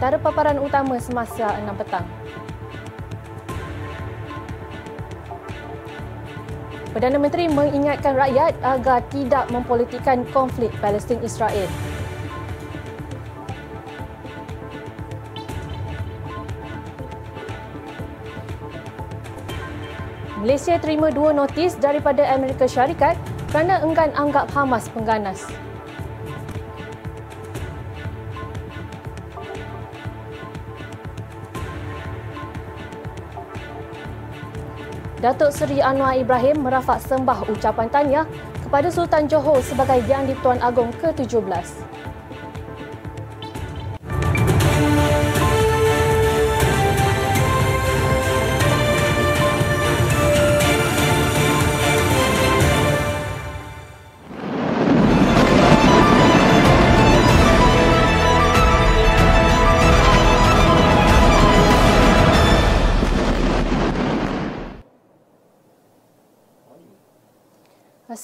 antara paparan utama semasa 6 petang. Perdana Menteri mengingatkan rakyat agar tidak mempolitikkan konflik Palestin-Israel. Malaysia terima dua notis daripada Amerika Syarikat kerana enggan anggap Hamas pengganas. Datuk Seri Anwar Ibrahim merafak sembah ucapan tanya kepada Sultan Johor sebagai Yang di-Tuan Agong ke-17.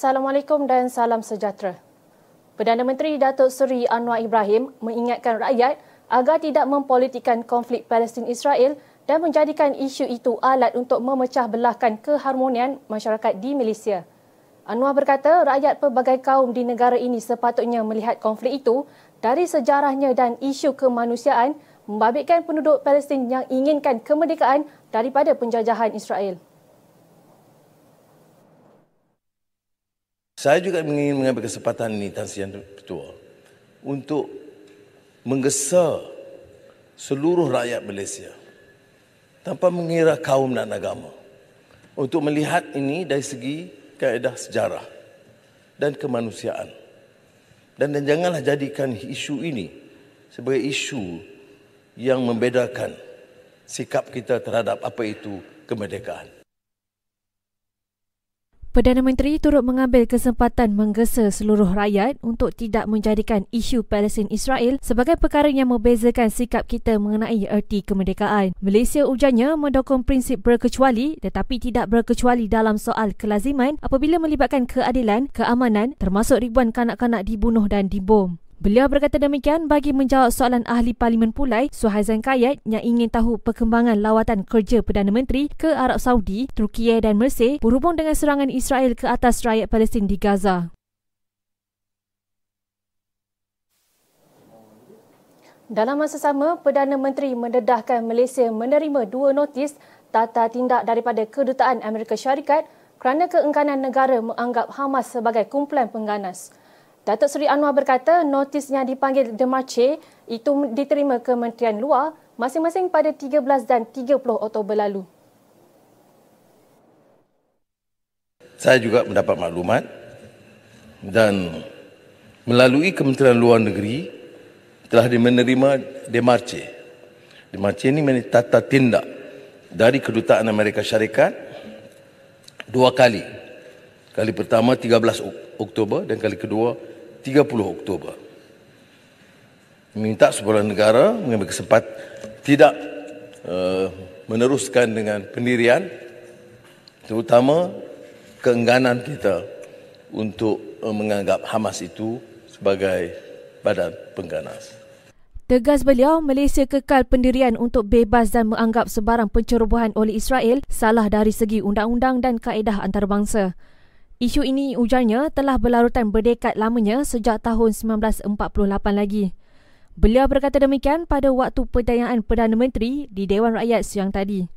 Assalamualaikum dan salam sejahtera. Perdana Menteri Datuk Seri Anwar Ibrahim mengingatkan rakyat agar tidak mempolitikkan konflik Palestin-Israel dan menjadikan isu itu alat untuk memecah belahkan keharmonian masyarakat di Malaysia. Anwar berkata rakyat pelbagai kaum di negara ini sepatutnya melihat konflik itu dari sejarahnya dan isu kemanusiaan membabitkan penduduk Palestin yang inginkan kemerdekaan daripada penjajahan Israel. Saya juga ingin mengambil kesempatan ini, Tan Sian Ketua, untuk menggesa seluruh rakyat Malaysia tanpa mengira kaum dan agama untuk melihat ini dari segi kaedah sejarah dan kemanusiaan. Dan, dan janganlah jadikan isu ini sebagai isu yang membedakan sikap kita terhadap apa itu kemerdekaan. Perdana Menteri turut mengambil kesempatan menggesa seluruh rakyat untuk tidak menjadikan isu Palestin Israel sebagai perkara yang membezakan sikap kita mengenai erti kemerdekaan. Malaysia ujarnya mendukung prinsip berkecuali tetapi tidak berkecuali dalam soal kelaziman apabila melibatkan keadilan, keamanan termasuk ribuan kanak-kanak dibunuh dan dibom. Beliau berkata demikian bagi menjawab soalan ahli Parlimen Pulai Suhaizan Kayat yang ingin tahu perkembangan lawatan kerja Perdana Menteri ke Arab Saudi, Turkiye dan Mesir berhubung dengan serangan Israel ke atas rakyat Palestin di Gaza. Dalam masa sama, Perdana Menteri mendedahkan Malaysia menerima dua notis tata tindak daripada Kedutaan Amerika Syarikat kerana keengganan negara menganggap Hamas sebagai kumpulan pengganas. Datuk Seri Anwar berkata notisnya dipanggil Demarche itu diterima Kementerian Luar masing-masing pada 13 dan 30 Oktober lalu. Saya juga mendapat maklumat dan melalui Kementerian Luar Negeri telah menerima Demarche. Demarche ini menjadi tata tindak dari Kedutaan Amerika Syarikat dua kali. Kali pertama 13 Oktober dan kali kedua 30 Oktober. Minta sebuah negara mengambil kesempatan tidak uh, meneruskan dengan pendirian terutama keengganan kita untuk uh, menganggap Hamas itu sebagai badan pengganas. Tegas beliau, Malaysia kekal pendirian untuk bebas dan menganggap sebarang pencerobohan oleh Israel salah dari segi undang-undang dan kaedah antarabangsa. Isu ini ujarnya telah berlarutan berdekad lamanya sejak tahun 1948 lagi. Beliau berkata demikian pada waktu perdayaan Perdana Menteri di Dewan Rakyat siang tadi.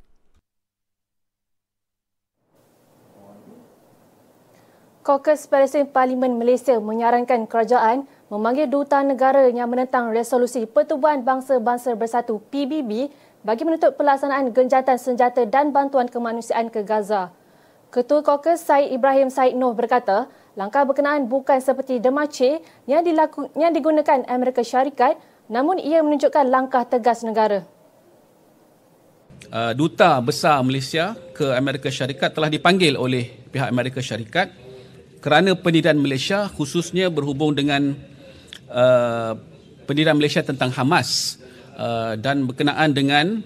Kokus Palestin Parlimen Malaysia menyarankan kerajaan memanggil duta negara yang menentang resolusi Pertubuhan Bangsa-Bangsa Bersatu PBB bagi menuntut pelaksanaan genjatan senjata dan bantuan kemanusiaan ke Gaza. Ketua Kokus Said Ibrahim Said Noh berkata, langkah berkenaan bukan seperti Demace yang, dilaku, yang digunakan Amerika Syarikat namun ia menunjukkan langkah tegas negara. Uh, Duta Besar Malaysia ke Amerika Syarikat telah dipanggil oleh pihak Amerika Syarikat kerana pendirian Malaysia khususnya berhubung dengan uh, pendirian Malaysia tentang Hamas uh, dan berkenaan dengan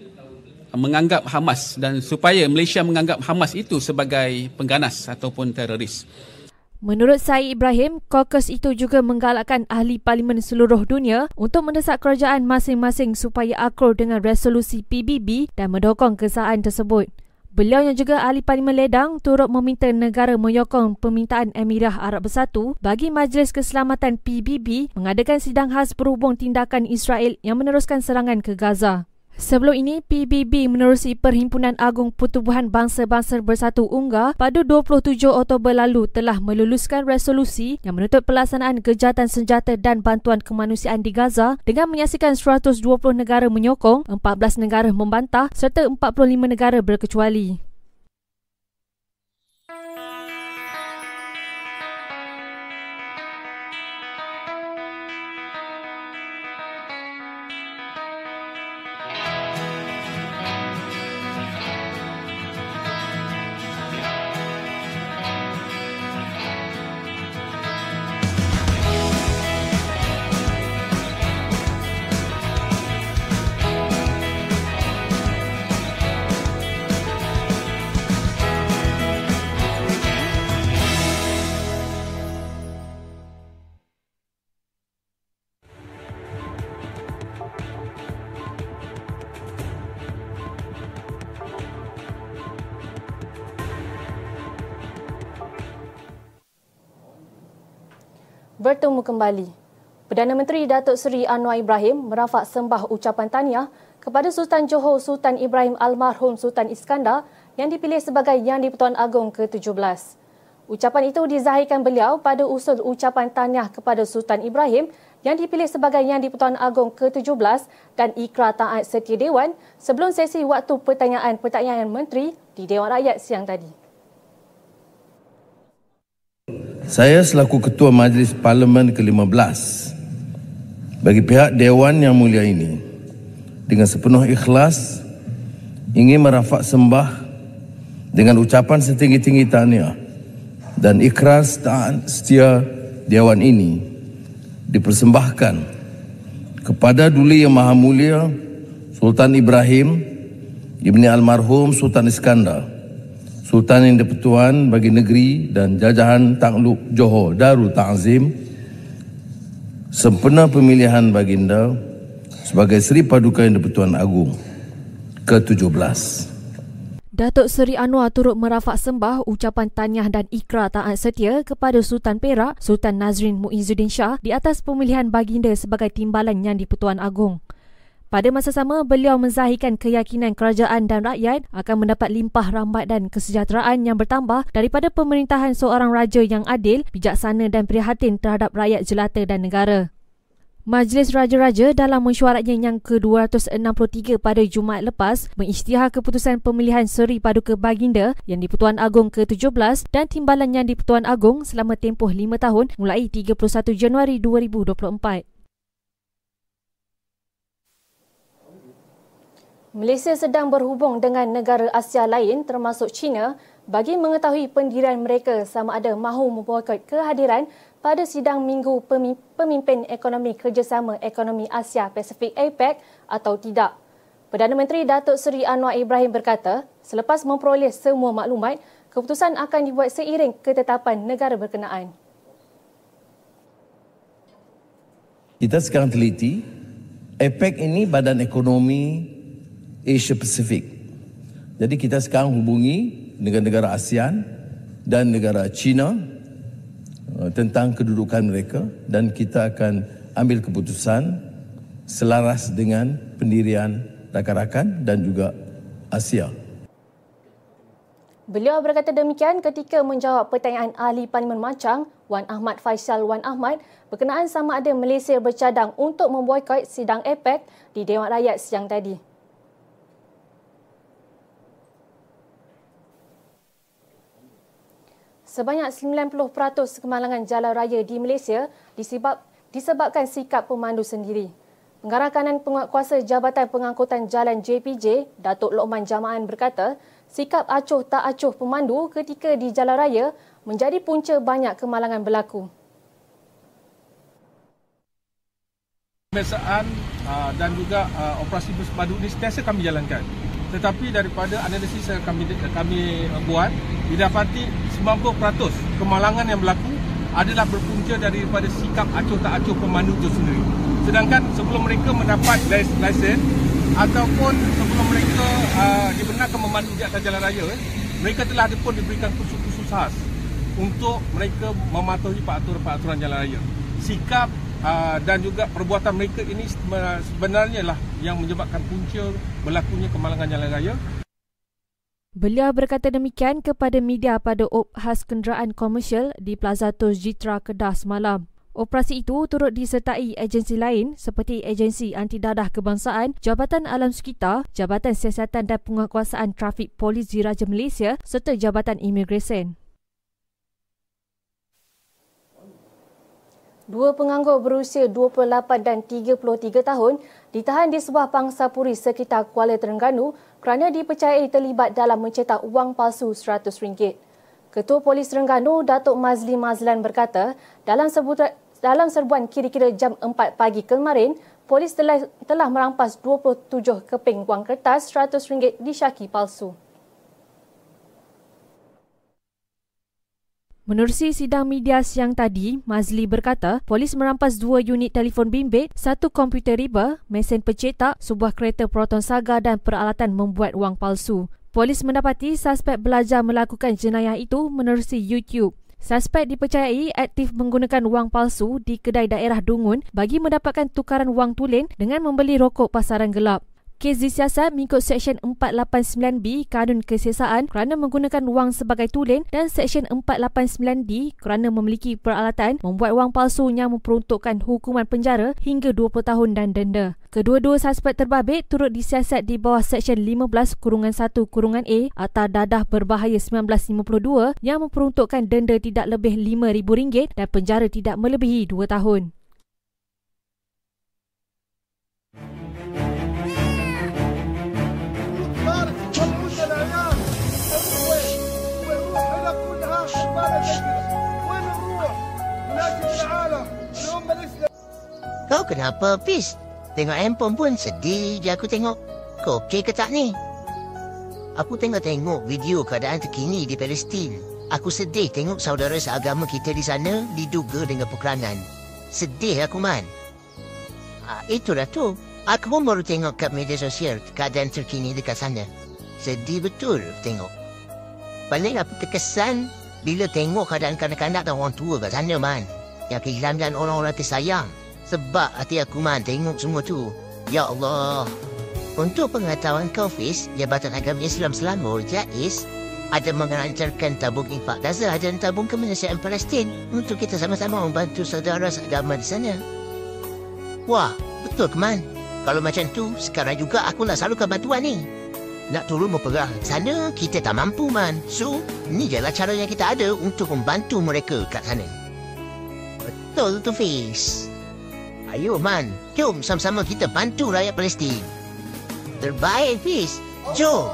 menganggap Hamas dan supaya Malaysia menganggap Hamas itu sebagai pengganas ataupun teroris. Menurut Said Ibrahim, kokus itu juga menggalakkan ahli parlimen seluruh dunia untuk mendesak kerajaan masing-masing supaya akur dengan resolusi PBB dan mendokong kesahan tersebut. Beliau yang juga ahli parlimen ledang turut meminta negara menyokong permintaan Emirah Arab Bersatu bagi Majlis Keselamatan PBB mengadakan sidang khas berhubung tindakan Israel yang meneruskan serangan ke Gaza. Sebelum ini, PBB menerusi Perhimpunan Agung Pertubuhan Bangsa-Bangsa Bersatu UNGA pada 27 Oktober lalu telah meluluskan resolusi yang menuntut pelaksanaan kejahatan senjata dan bantuan kemanusiaan di Gaza dengan menyaksikan 120 negara menyokong, 14 negara membantah serta 45 negara berkecuali. Bertemu kembali. Perdana Menteri Datuk Seri Anwar Ibrahim merafak sembah ucapan tahniah kepada Sultan Johor Sultan Ibrahim Almarhum Sultan Iskandar yang dipilih sebagai Yang di-Pertuan Agong ke-17. Ucapan itu dizahirkan beliau pada usul ucapan tahniah kepada Sultan Ibrahim yang dipilih sebagai Yang di-Pertuan Agong ke-17 dan ikrar taat setia Dewan sebelum sesi waktu pertanyaan-pertanyaan menteri di Dewan Rakyat siang tadi. Saya selaku Ketua Majlis Parlimen ke-15 bagi pihak Dewan Yang Mulia ini dengan sepenuh ikhlas ingin merafak sembah dengan ucapan setinggi-tinggi tahniah dan ikrar setia Dewan ini dipersembahkan kepada Duli Yang Maha Mulia Sultan Ibrahim Ibni Almarhum Sultan Iskandar Sultan yang dipertuan bagi negeri dan jajahan takluk Johor Darul Ta'zim sempena pemilihan baginda sebagai Seri Paduka yang dipertuan Agung ke-17. Datuk Seri Anwar turut merafak sembah ucapan tanyah dan ikrar taat setia kepada Sultan Perak, Sultan Nazrin Muizzuddin Shah di atas pemilihan baginda sebagai timbalan yang di-Pertuan Agong. Pada masa sama, beliau menzahirkan keyakinan kerajaan dan rakyat akan mendapat limpah rambat dan kesejahteraan yang bertambah daripada pemerintahan seorang raja yang adil, bijaksana dan prihatin terhadap rakyat jelata dan negara. Majlis Raja-Raja dalam mesyuaratnya yang ke-263 pada Jumaat lepas mengisytihar keputusan pemilihan Seri Paduka Baginda yang di-Pertuan Agong ke-17 dan timbalan yang di-Pertuan Agong selama tempoh 5 tahun mulai 31 Januari 2024. Malaysia sedang berhubung dengan negara Asia lain termasuk China bagi mengetahui pendirian mereka sama ada mahu memboikot kehadiran pada sidang minggu pemimpin ekonomi kerjasama ekonomi Asia Pasifik APEC atau tidak. Perdana Menteri Datuk Seri Anwar Ibrahim berkata, selepas memperoleh semua maklumat, keputusan akan dibuat seiring ketetapan negara berkenaan. Kita sekarang teliti, APEC ini badan ekonomi Asia Pacific. Jadi kita sekarang hubungi negara-negara ASEAN dan negara China uh, tentang kedudukan mereka dan kita akan ambil keputusan selaras dengan pendirian rakan-rakan dan juga Asia. Beliau berkata demikian ketika menjawab pertanyaan ahli Parlimen Macang, Wan Ahmad Faisal Wan Ahmad, berkenaan sama ada Malaysia bercadang untuk memboikot sidang APEC di Dewan Rakyat siang tadi. Sebanyak 90% kemalangan jalan raya di Malaysia disebab, disebabkan sikap pemandu sendiri. Pengarah kanan penguatkuasa Jabatan Pengangkutan Jalan JPJ, Datuk Lokman Jamaan berkata, sikap acuh tak acuh pemandu ketika di jalan raya menjadi punca banyak kemalangan berlaku. Pemeriksaan uh, dan juga uh, operasi bus padu ini sentiasa kami jalankan tetapi daripada analisis yang kami kami buat didapati 90% kemalangan yang berlaku adalah berpunca daripada sikap acuh tak acuh pemandu itu sendiri. Sedangkan sebelum mereka mendapat lesen ataupun sebelum mereka uh, dibenarkan memandu di atas jalan raya, mereka telah pun diberikan khusus-khusus khas untuk mereka mematuhi peraturan-peraturan jalan raya. Sikap uh, dan juga perbuatan mereka ini sebenarnya lah yang menyebabkan punca berlakunya kemalangan jalan raya. Beliau berkata demikian kepada media pada op khas kenderaan komersial di Plaza Tos Jitra Kedah semalam. Operasi itu turut disertai agensi lain seperti Agensi Anti Dadah Kebangsaan, Jabatan Alam Sekitar, Jabatan Siasatan dan Penguatkuasaan Trafik Polis Diraja Malaysia serta Jabatan Imigresen. Dua penganggur berusia 28 dan 33 tahun ditahan di sebuah pangsapuri sekitar Kuala Terengganu kerana dipercayai terlibat dalam mencetak wang palsu RM100. Ketua Polis Terengganu, Datuk Mazli Mazlan berkata, dalam, sebutan, dalam serbuan kira-kira jam 4 pagi kemarin, polis telah, telah merampas 27 keping wang kertas RM100 disyaki palsu. Menerusi sidang media siang tadi, Mazli berkata polis merampas dua unit telefon bimbit, satu komputer riba, mesin pencetak, sebuah kereta Proton Saga dan peralatan membuat wang palsu. Polis mendapati suspek belajar melakukan jenayah itu menerusi YouTube. Suspek dipercayai aktif menggunakan wang palsu di kedai daerah Dungun bagi mendapatkan tukaran wang tulen dengan membeli rokok pasaran gelap. Kes disiasat mengikut Seksyen 489B Kanun Kesiasaan kerana menggunakan wang sebagai tulen dan Seksyen 489D kerana memiliki peralatan membuat wang palsu yang memperuntukkan hukuman penjara hingga 20 tahun dan denda. Kedua-dua suspek terbabit turut disiasat di bawah Seksyen 15 Kurungan 1 Kurungan A atau Dadah Berbahaya 1952 yang memperuntukkan denda tidak lebih RM5,000 dan penjara tidak melebihi 2 tahun. Kau kenapa, Fiz? Tengok handphone pun sedih je aku tengok. Kau okey ke tak ni? Aku tengok-tengok video keadaan terkini di Palestin. Aku sedih tengok saudara seagama kita di sana diduga dengan pekeranan. Sedih aku, Man. Ah, itulah tu. Aku pun baru tengok kat media sosial keadaan terkini dekat sana. Sedih betul tengok. Paling aku terkesan bila tengok keadaan kanak-kanak dan orang tua kat sana, Man. Yang kehilangan orang-orang tersayang. Sebab hati aku man tengok semua tu. Ya Allah. Untuk pengetahuan kau Fiz, Jabatan Agama Islam Selangor JAIS ada mengancarkan tabung infak Gaza dan tabung kemanusiaan Palestin untuk kita sama-sama membantu saudara agama di sana. Wah, betul ke man? Kalau macam tu, sekarang juga aku nak salurkan bantuan ni. Nak turun memperah sana, kita tak mampu man. So, ni jelah cara yang kita ada untuk membantu mereka kat sana. Betul tu Fiz. Ayo man, jom sama-sama kita bantu rakyat Palestin. Terbaik Fiz, jom.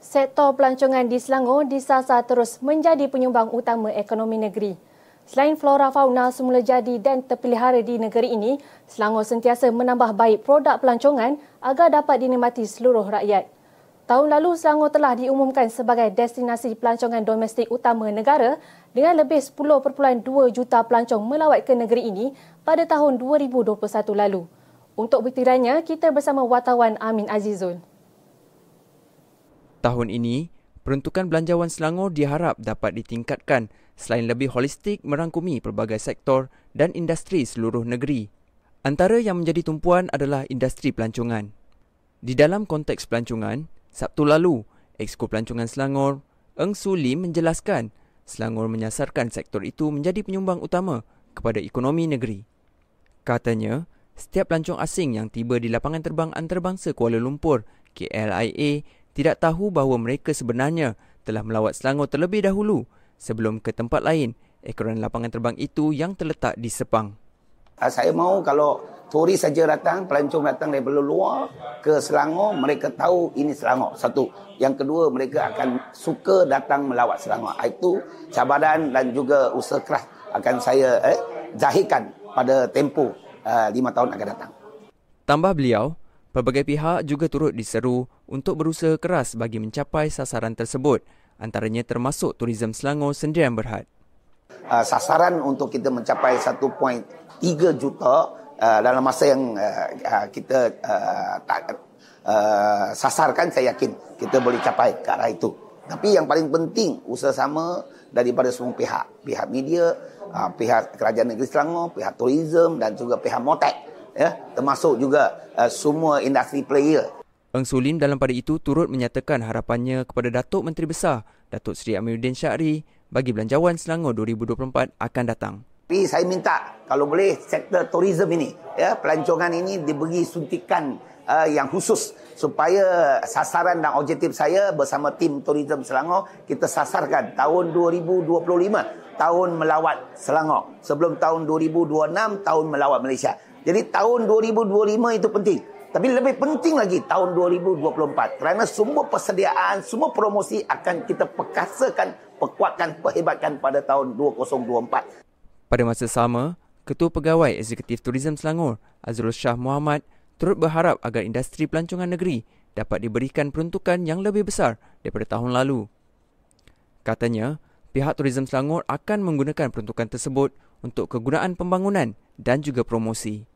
Sektor pelancongan di Selangor disasar terus menjadi penyumbang utama ekonomi negeri. Selain flora fauna semula jadi dan terpelihara di negeri ini, Selangor sentiasa menambah baik produk pelancongan agar dapat dinikmati seluruh rakyat. Tahun lalu, Selangor telah diumumkan sebagai destinasi pelancongan domestik utama negara dengan lebih 10.2 juta pelancong melawat ke negeri ini pada tahun 2021 lalu. Untuk buktirannya, kita bersama wartawan Amin Azizul. Tahun ini, peruntukan belanjawan Selangor diharap dapat ditingkatkan selain lebih holistik merangkumi pelbagai sektor dan industri seluruh negeri. Antara yang menjadi tumpuan adalah industri pelancongan. Di dalam konteks pelancongan, Sabtu lalu, Exko Pelancongan Selangor, Eng Su Lim menjelaskan Selangor menyasarkan sektor itu menjadi penyumbang utama kepada ekonomi negeri. Katanya, setiap pelancong asing yang tiba di lapangan terbang antarabangsa Kuala Lumpur, KLIA, tidak tahu bahawa mereka sebenarnya telah melawat Selangor terlebih dahulu sebelum ke tempat lain ekoran lapangan terbang itu yang terletak di Sepang. Uh, saya mau kalau turis saja datang, pelancong datang dari luar ke Selangor, mereka tahu ini Selangor. Satu. Yang kedua, mereka akan suka datang melawat Selangor. Itu cabaran dan juga usaha keras akan saya eh, zahirkan pada tempoh uh, lima tahun akan datang. Tambah beliau, pelbagai pihak juga turut diseru untuk berusaha keras bagi mencapai sasaran tersebut, antaranya termasuk Turism Selangor Sendirian Berhad. Uh, sasaran untuk kita mencapai 1.3 juta uh, dalam masa yang uh, kita sasarkan saya yakin kita boleh capai ke arah itu. Tapi yang paling penting usaha sama daripada semua pihak, pihak media, pihak kerajaan negeri Selangor, pihak tourism dan juga pihak Motek ya, termasuk juga uh, semua industri player. Eng Sulin dalam pada itu turut menyatakan harapannya kepada Datuk Menteri Besar Datuk Seri Amiruddin Syahri bagi Belanjawan Selangor 2024 akan datang. Tapi saya minta kalau boleh sektor tourism ini, ya pelancongan ini diberi suntikan uh, yang khusus supaya sasaran dan objektif saya bersama tim tourism Selangor kita sasarkan tahun 2025 tahun melawat Selangor sebelum tahun 2026 tahun melawat Malaysia. Jadi tahun 2025 itu penting. Tapi lebih penting lagi tahun 2024 kerana semua persediaan, semua promosi akan kita perkasakan, perkuatkan, perhebatkan pada tahun 2024. Pada masa sama, Ketua Pegawai Eksekutif Turism Selangor, Azrul Shah Muhammad, turut berharap agar industri pelancongan negeri dapat diberikan peruntukan yang lebih besar daripada tahun lalu. Katanya, pihak Turism Selangor akan menggunakan peruntukan tersebut untuk kegunaan pembangunan dan juga promosi.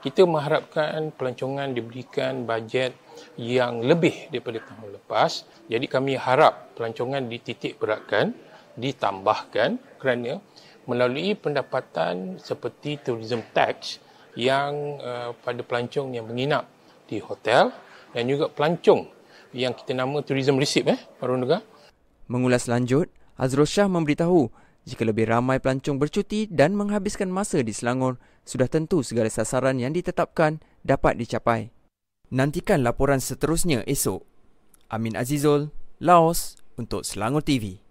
Kita mengharapkan pelancongan diberikan bajet yang lebih daripada tahun lepas. Jadi kami harap pelancongan dititik beratkan, ditambahkan kerana melalui pendapatan seperti tourism tax yang uh, pada pelancong yang menginap di hotel dan juga pelancong yang kita nama tourism receipt eh Marunega. Mengulas lanjut, Azrul Shah memberitahu jika lebih ramai pelancong bercuti dan menghabiskan masa di Selangor, sudah tentu segala sasaran yang ditetapkan dapat dicapai. Nantikan laporan seterusnya esok. Amin Azizul, Laos untuk Selangor TV.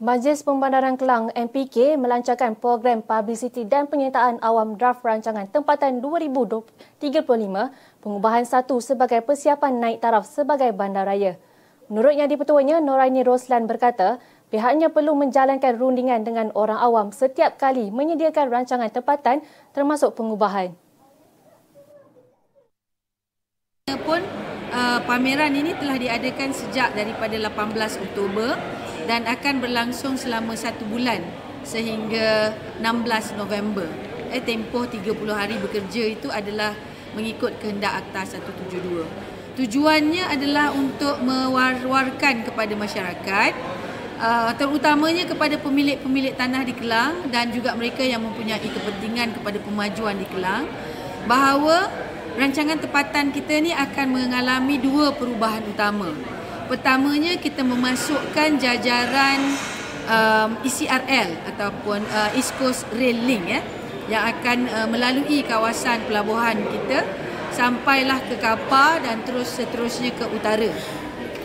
Majlis Pembandaran Kelang MPK melancarkan program publicity dan penyertaan awam draft rancangan tempatan 2035 pengubahan satu sebagai persiapan naik taraf sebagai bandaraya. Menurutnya di petuanya, Noraini Roslan berkata, pihaknya perlu menjalankan rundingan dengan orang awam setiap kali menyediakan rancangan tempatan termasuk pengubahan. pun uh, pameran ini telah diadakan sejak daripada 18 Oktober dan akan berlangsung selama satu bulan sehingga 16 November. Eh, tempoh 30 hari bekerja itu adalah mengikut kehendak Akta 172. Tujuannya adalah untuk mewar-warkan kepada masyarakat uh, terutamanya kepada pemilik-pemilik tanah di Kelang dan juga mereka yang mempunyai kepentingan kepada pemajuan di Kelang bahawa rancangan tempatan kita ni akan mengalami dua perubahan utama. Pertamanya kita memasukkan jajaran um, ECRL ataupun uh, East Coast Rail Link ya yang akan uh, melalui kawasan pelabuhan kita sampailah ke Kapar dan terus seterusnya ke utara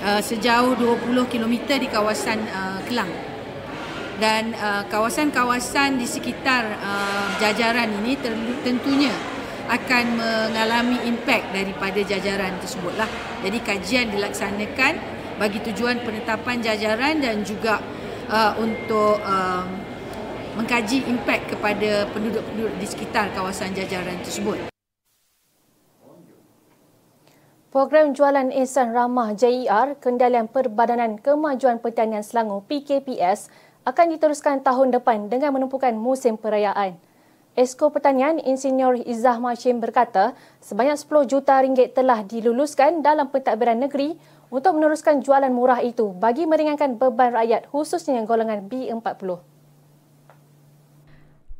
uh, sejauh 20 km di kawasan uh, Kelang. Dan uh, kawasan-kawasan di sekitar uh, jajaran ini tentunya akan mengalami impak daripada jajaran tersebutlah. Jadi kajian dilaksanakan bagi tujuan penetapan jajaran dan juga uh, untuk uh, mengkaji impak kepada penduduk-penduduk di sekitar kawasan jajaran tersebut. Program Jualan Insan Ramah JER Kendalian Perbadanan Kemajuan Pertanian Selangor PKPS akan diteruskan tahun depan dengan menumpukan musim perayaan. Esko Pertanian Insinyur Izzah Mashim berkata, sebanyak 10 juta ringgit telah diluluskan dalam pentadbiran negeri untuk meneruskan jualan murah itu bagi meringankan beban rakyat khususnya golongan B40.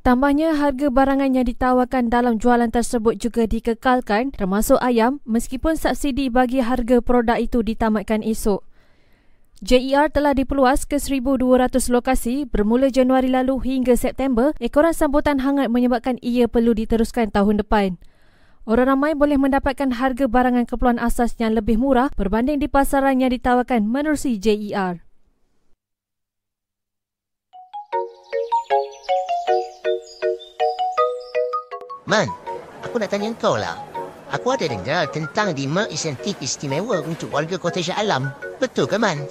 Tambahnya, harga barangan yang ditawarkan dalam jualan tersebut juga dikekalkan termasuk ayam meskipun subsidi bagi harga produk itu ditamatkan esok. JER telah diperluas ke 1,200 lokasi bermula Januari lalu hingga September. Ekoran sambutan hangat menyebabkan ia perlu diteruskan tahun depan. Orang ramai boleh mendapatkan harga barangan keperluan asas yang lebih murah berbanding di pasaran yang ditawarkan menerusi JER. Man, aku nak tanya kau lah. Aku ada dengar tentang lima insentif istimewa untuk warga Kota Shah Alam. Betul ke, Man?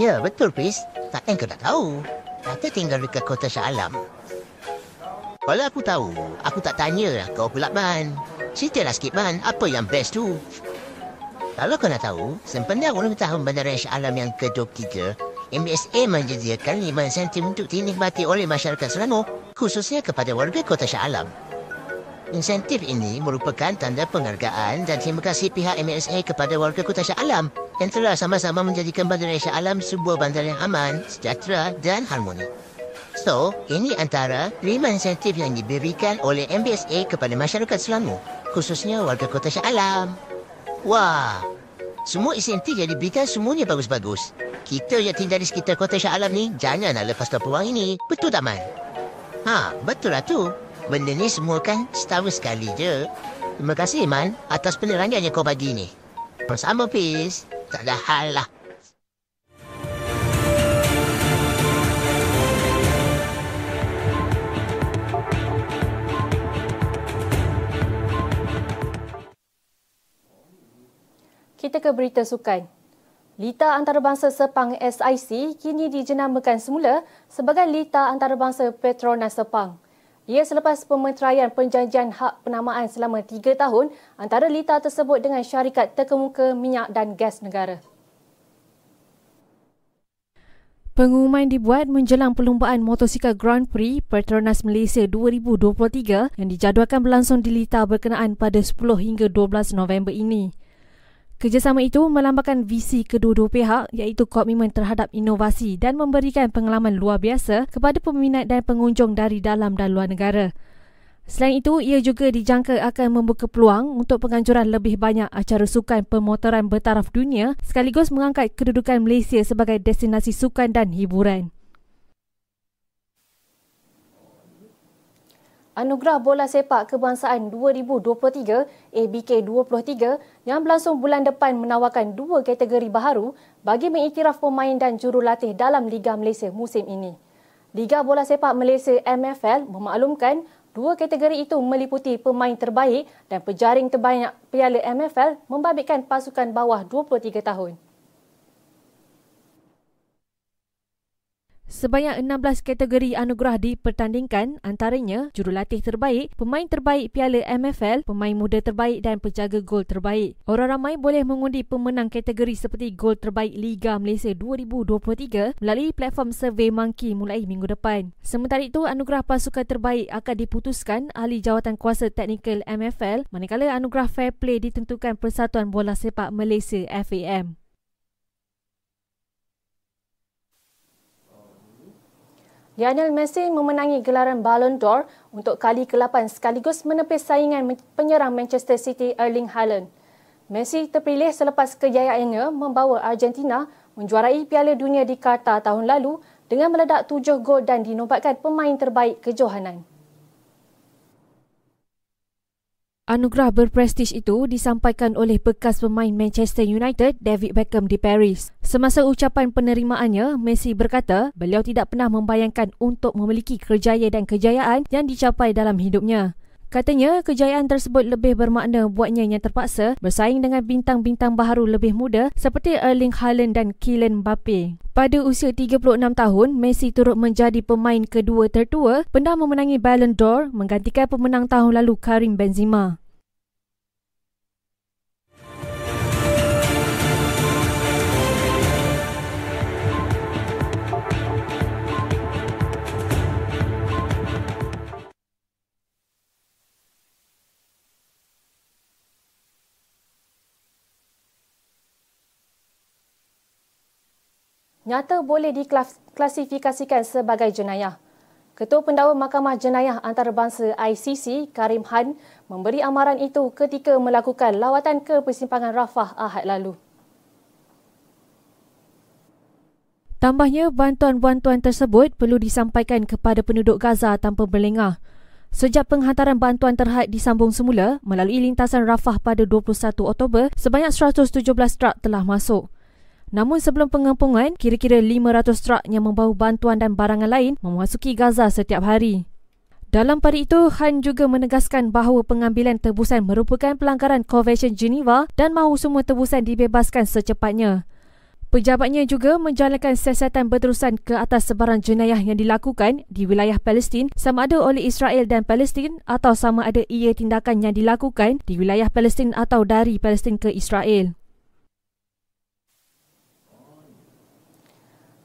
Ya, betul, Pris. Takkan kau tak tahu. Kata tinggal dekat Kota Shah Alam. Kalau aku tahu, aku tak tanya lah kau pula, Man. Ceritalah sikit, Man. Apa yang best tu? Kalau kau nak tahu, sempena ulang tahun Bandaran Shah Alam yang ke-23, MBSA menyediakan lima insentif untuk dinikmati oleh masyarakat Selangor, khususnya kepada warga Kota Shah Alam. Insentif ini merupakan tanda penghargaan dan terima kasih pihak MSA kepada warga Kota Shah Alam yang telah sama-sama menjadikan Bandar Shah Alam sebuah bandar yang aman, sejahtera dan harmoni. So, ini antara lima insentif yang diberikan oleh MBSA kepada masyarakat Selangor, khususnya warga Kota Shah Alam. Wah, semua insentif yang diberikan semuanya bagus-bagus. Kita yang tinggal di sekitar Kota Shah Alam ni jangan nak lepas peluang ini. Betul tak, Man? Ha, betul lah tu. Benda ni semua kan setahun sekali je. Terima kasih, Man, atas penerangan yang kau bagi ni. Bersama, Peace. Tak ada hal lah. Kita ke berita sukan. Lita Antarabangsa Sepang SIC kini dijenamakan semula sebagai Lita Antarabangsa Petronas Sepang. Ia selepas pemeteraian penjanjian hak penamaan selama tiga tahun antara Lita tersebut dengan syarikat terkemuka minyak dan gas negara. Pengumuman dibuat menjelang perlumbaan motosikal Grand Prix Petronas Malaysia 2023 yang dijadualkan berlangsung di Lita berkenaan pada 10 hingga 12 November ini. Kerjasama itu melambangkan visi kedua-dua pihak iaitu komitmen terhadap inovasi dan memberikan pengalaman luar biasa kepada peminat dan pengunjung dari dalam dan luar negara. Selain itu, ia juga dijangka akan membuka peluang untuk penganjuran lebih banyak acara sukan pemotoran bertaraf dunia sekaligus mengangkat kedudukan Malaysia sebagai destinasi sukan dan hiburan. Anugerah Bola Sepak Kebangsaan 2023 ABK 23 yang berlangsung bulan depan menawarkan dua kategori baharu bagi mengiktiraf pemain dan jurulatih dalam Liga Malaysia musim ini. Liga Bola Sepak Malaysia MFL memaklumkan dua kategori itu meliputi pemain terbaik dan pejaring terbanyak Piala MFL membabitkan pasukan bawah 23 tahun. Sebanyak 16 kategori anugerah dipertandingkan antaranya jurulatih terbaik, pemain terbaik Piala MFL, pemain muda terbaik dan penjaga gol terbaik. Orang ramai boleh mengundi pemenang kategori seperti gol terbaik Liga Malaysia 2023 melalui platform Survey Monkey mulai minggu depan. Sementara itu, anugerah pasukan terbaik akan diputuskan ahli jawatan kuasa teknikal MFL manakala anugerah Fair Play ditentukan Persatuan Bola Sepak Malaysia FAM. Lionel Messi memenangi gelaran Ballon d'Or untuk kali ke-8 sekaligus menepis saingan penyerang Manchester City Erling Haaland. Messi terpilih selepas kejayaannya membawa Argentina menjuarai Piala Dunia di Qatar tahun lalu dengan meledak tujuh gol dan dinobatkan pemain terbaik kejohanan. Anugerah berprestij itu disampaikan oleh bekas pemain Manchester United David Beckham di Paris. Semasa ucapan penerimaannya, Messi berkata beliau tidak pernah membayangkan untuk memiliki kerjaya dan kejayaan yang dicapai dalam hidupnya. Katanya, kejayaan tersebut lebih bermakna buatnya yang terpaksa bersaing dengan bintang-bintang baharu lebih muda seperti Erling Haaland dan Kylian Mbappe. Pada usia 36 tahun, Messi turut menjadi pemain kedua tertua pernah memenangi Ballon d'Or menggantikan pemenang tahun lalu Karim Benzema. Nyata boleh diklasifikasikan sebagai jenayah. Ketua Pendakwa Mahkamah Jenayah Antarabangsa ICC, Karim Han, memberi amaran itu ketika melakukan lawatan ke persimpangan Rafah Ahad lalu. Tambahnya, bantuan-bantuan tersebut perlu disampaikan kepada penduduk Gaza tanpa berlengah. Sejak penghantaran bantuan terhad disambung semula melalui lintasan Rafah pada 21 Oktober, sebanyak 117 truk telah masuk. Namun sebelum pengempungan, kira-kira 500 truk yang membawa bantuan dan barangan lain memasuki Gaza setiap hari. Dalam pada itu, Han juga menegaskan bahawa pengambilan tebusan merupakan pelanggaran Konvensyen Geneva dan mahu semua tebusan dibebaskan secepatnya. Pejabatnya juga menjalankan siasatan berterusan ke atas sebarang jenayah yang dilakukan di wilayah Palestin sama ada oleh Israel dan Palestin atau sama ada ia tindakan yang dilakukan di wilayah Palestin atau dari Palestin ke Israel.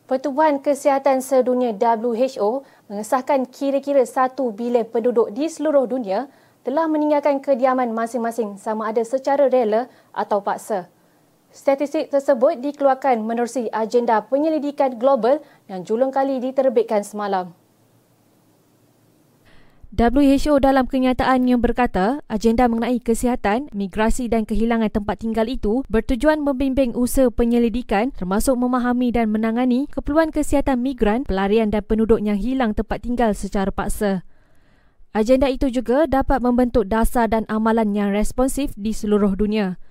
Pertubuhan Kesihatan Sedunia WHO mengesahkan kira-kira 1 bilion penduduk di seluruh dunia telah meninggalkan kediaman masing-masing sama ada secara rela atau paksa. Statistik tersebut dikeluarkan menerusi agenda penyelidikan global yang julung kali diterbitkan semalam. WHO dalam kenyataan yang berkata, agenda mengenai kesihatan, migrasi dan kehilangan tempat tinggal itu bertujuan membimbing usaha penyelidikan termasuk memahami dan menangani keperluan kesihatan migran, pelarian dan penduduk yang hilang tempat tinggal secara paksa. Agenda itu juga dapat membentuk dasar dan amalan yang responsif di seluruh dunia.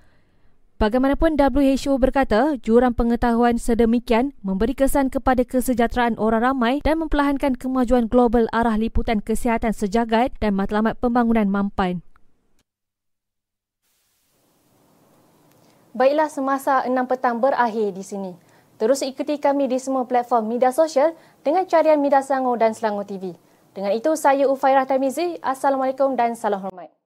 Bagaimanapun WHO berkata, jurang pengetahuan sedemikian memberi kesan kepada kesejahteraan orang ramai dan memperlahankan kemajuan global arah liputan kesihatan sejagat dan matlamat pembangunan mampan. Baiklah semasa enam petang berakhir di sini. Terus ikuti kami di semua platform media sosial dengan carian Media Selangor dan Selangor TV. Dengan itu, saya Ufairah Tamizi. Assalamualaikum dan salam hormat.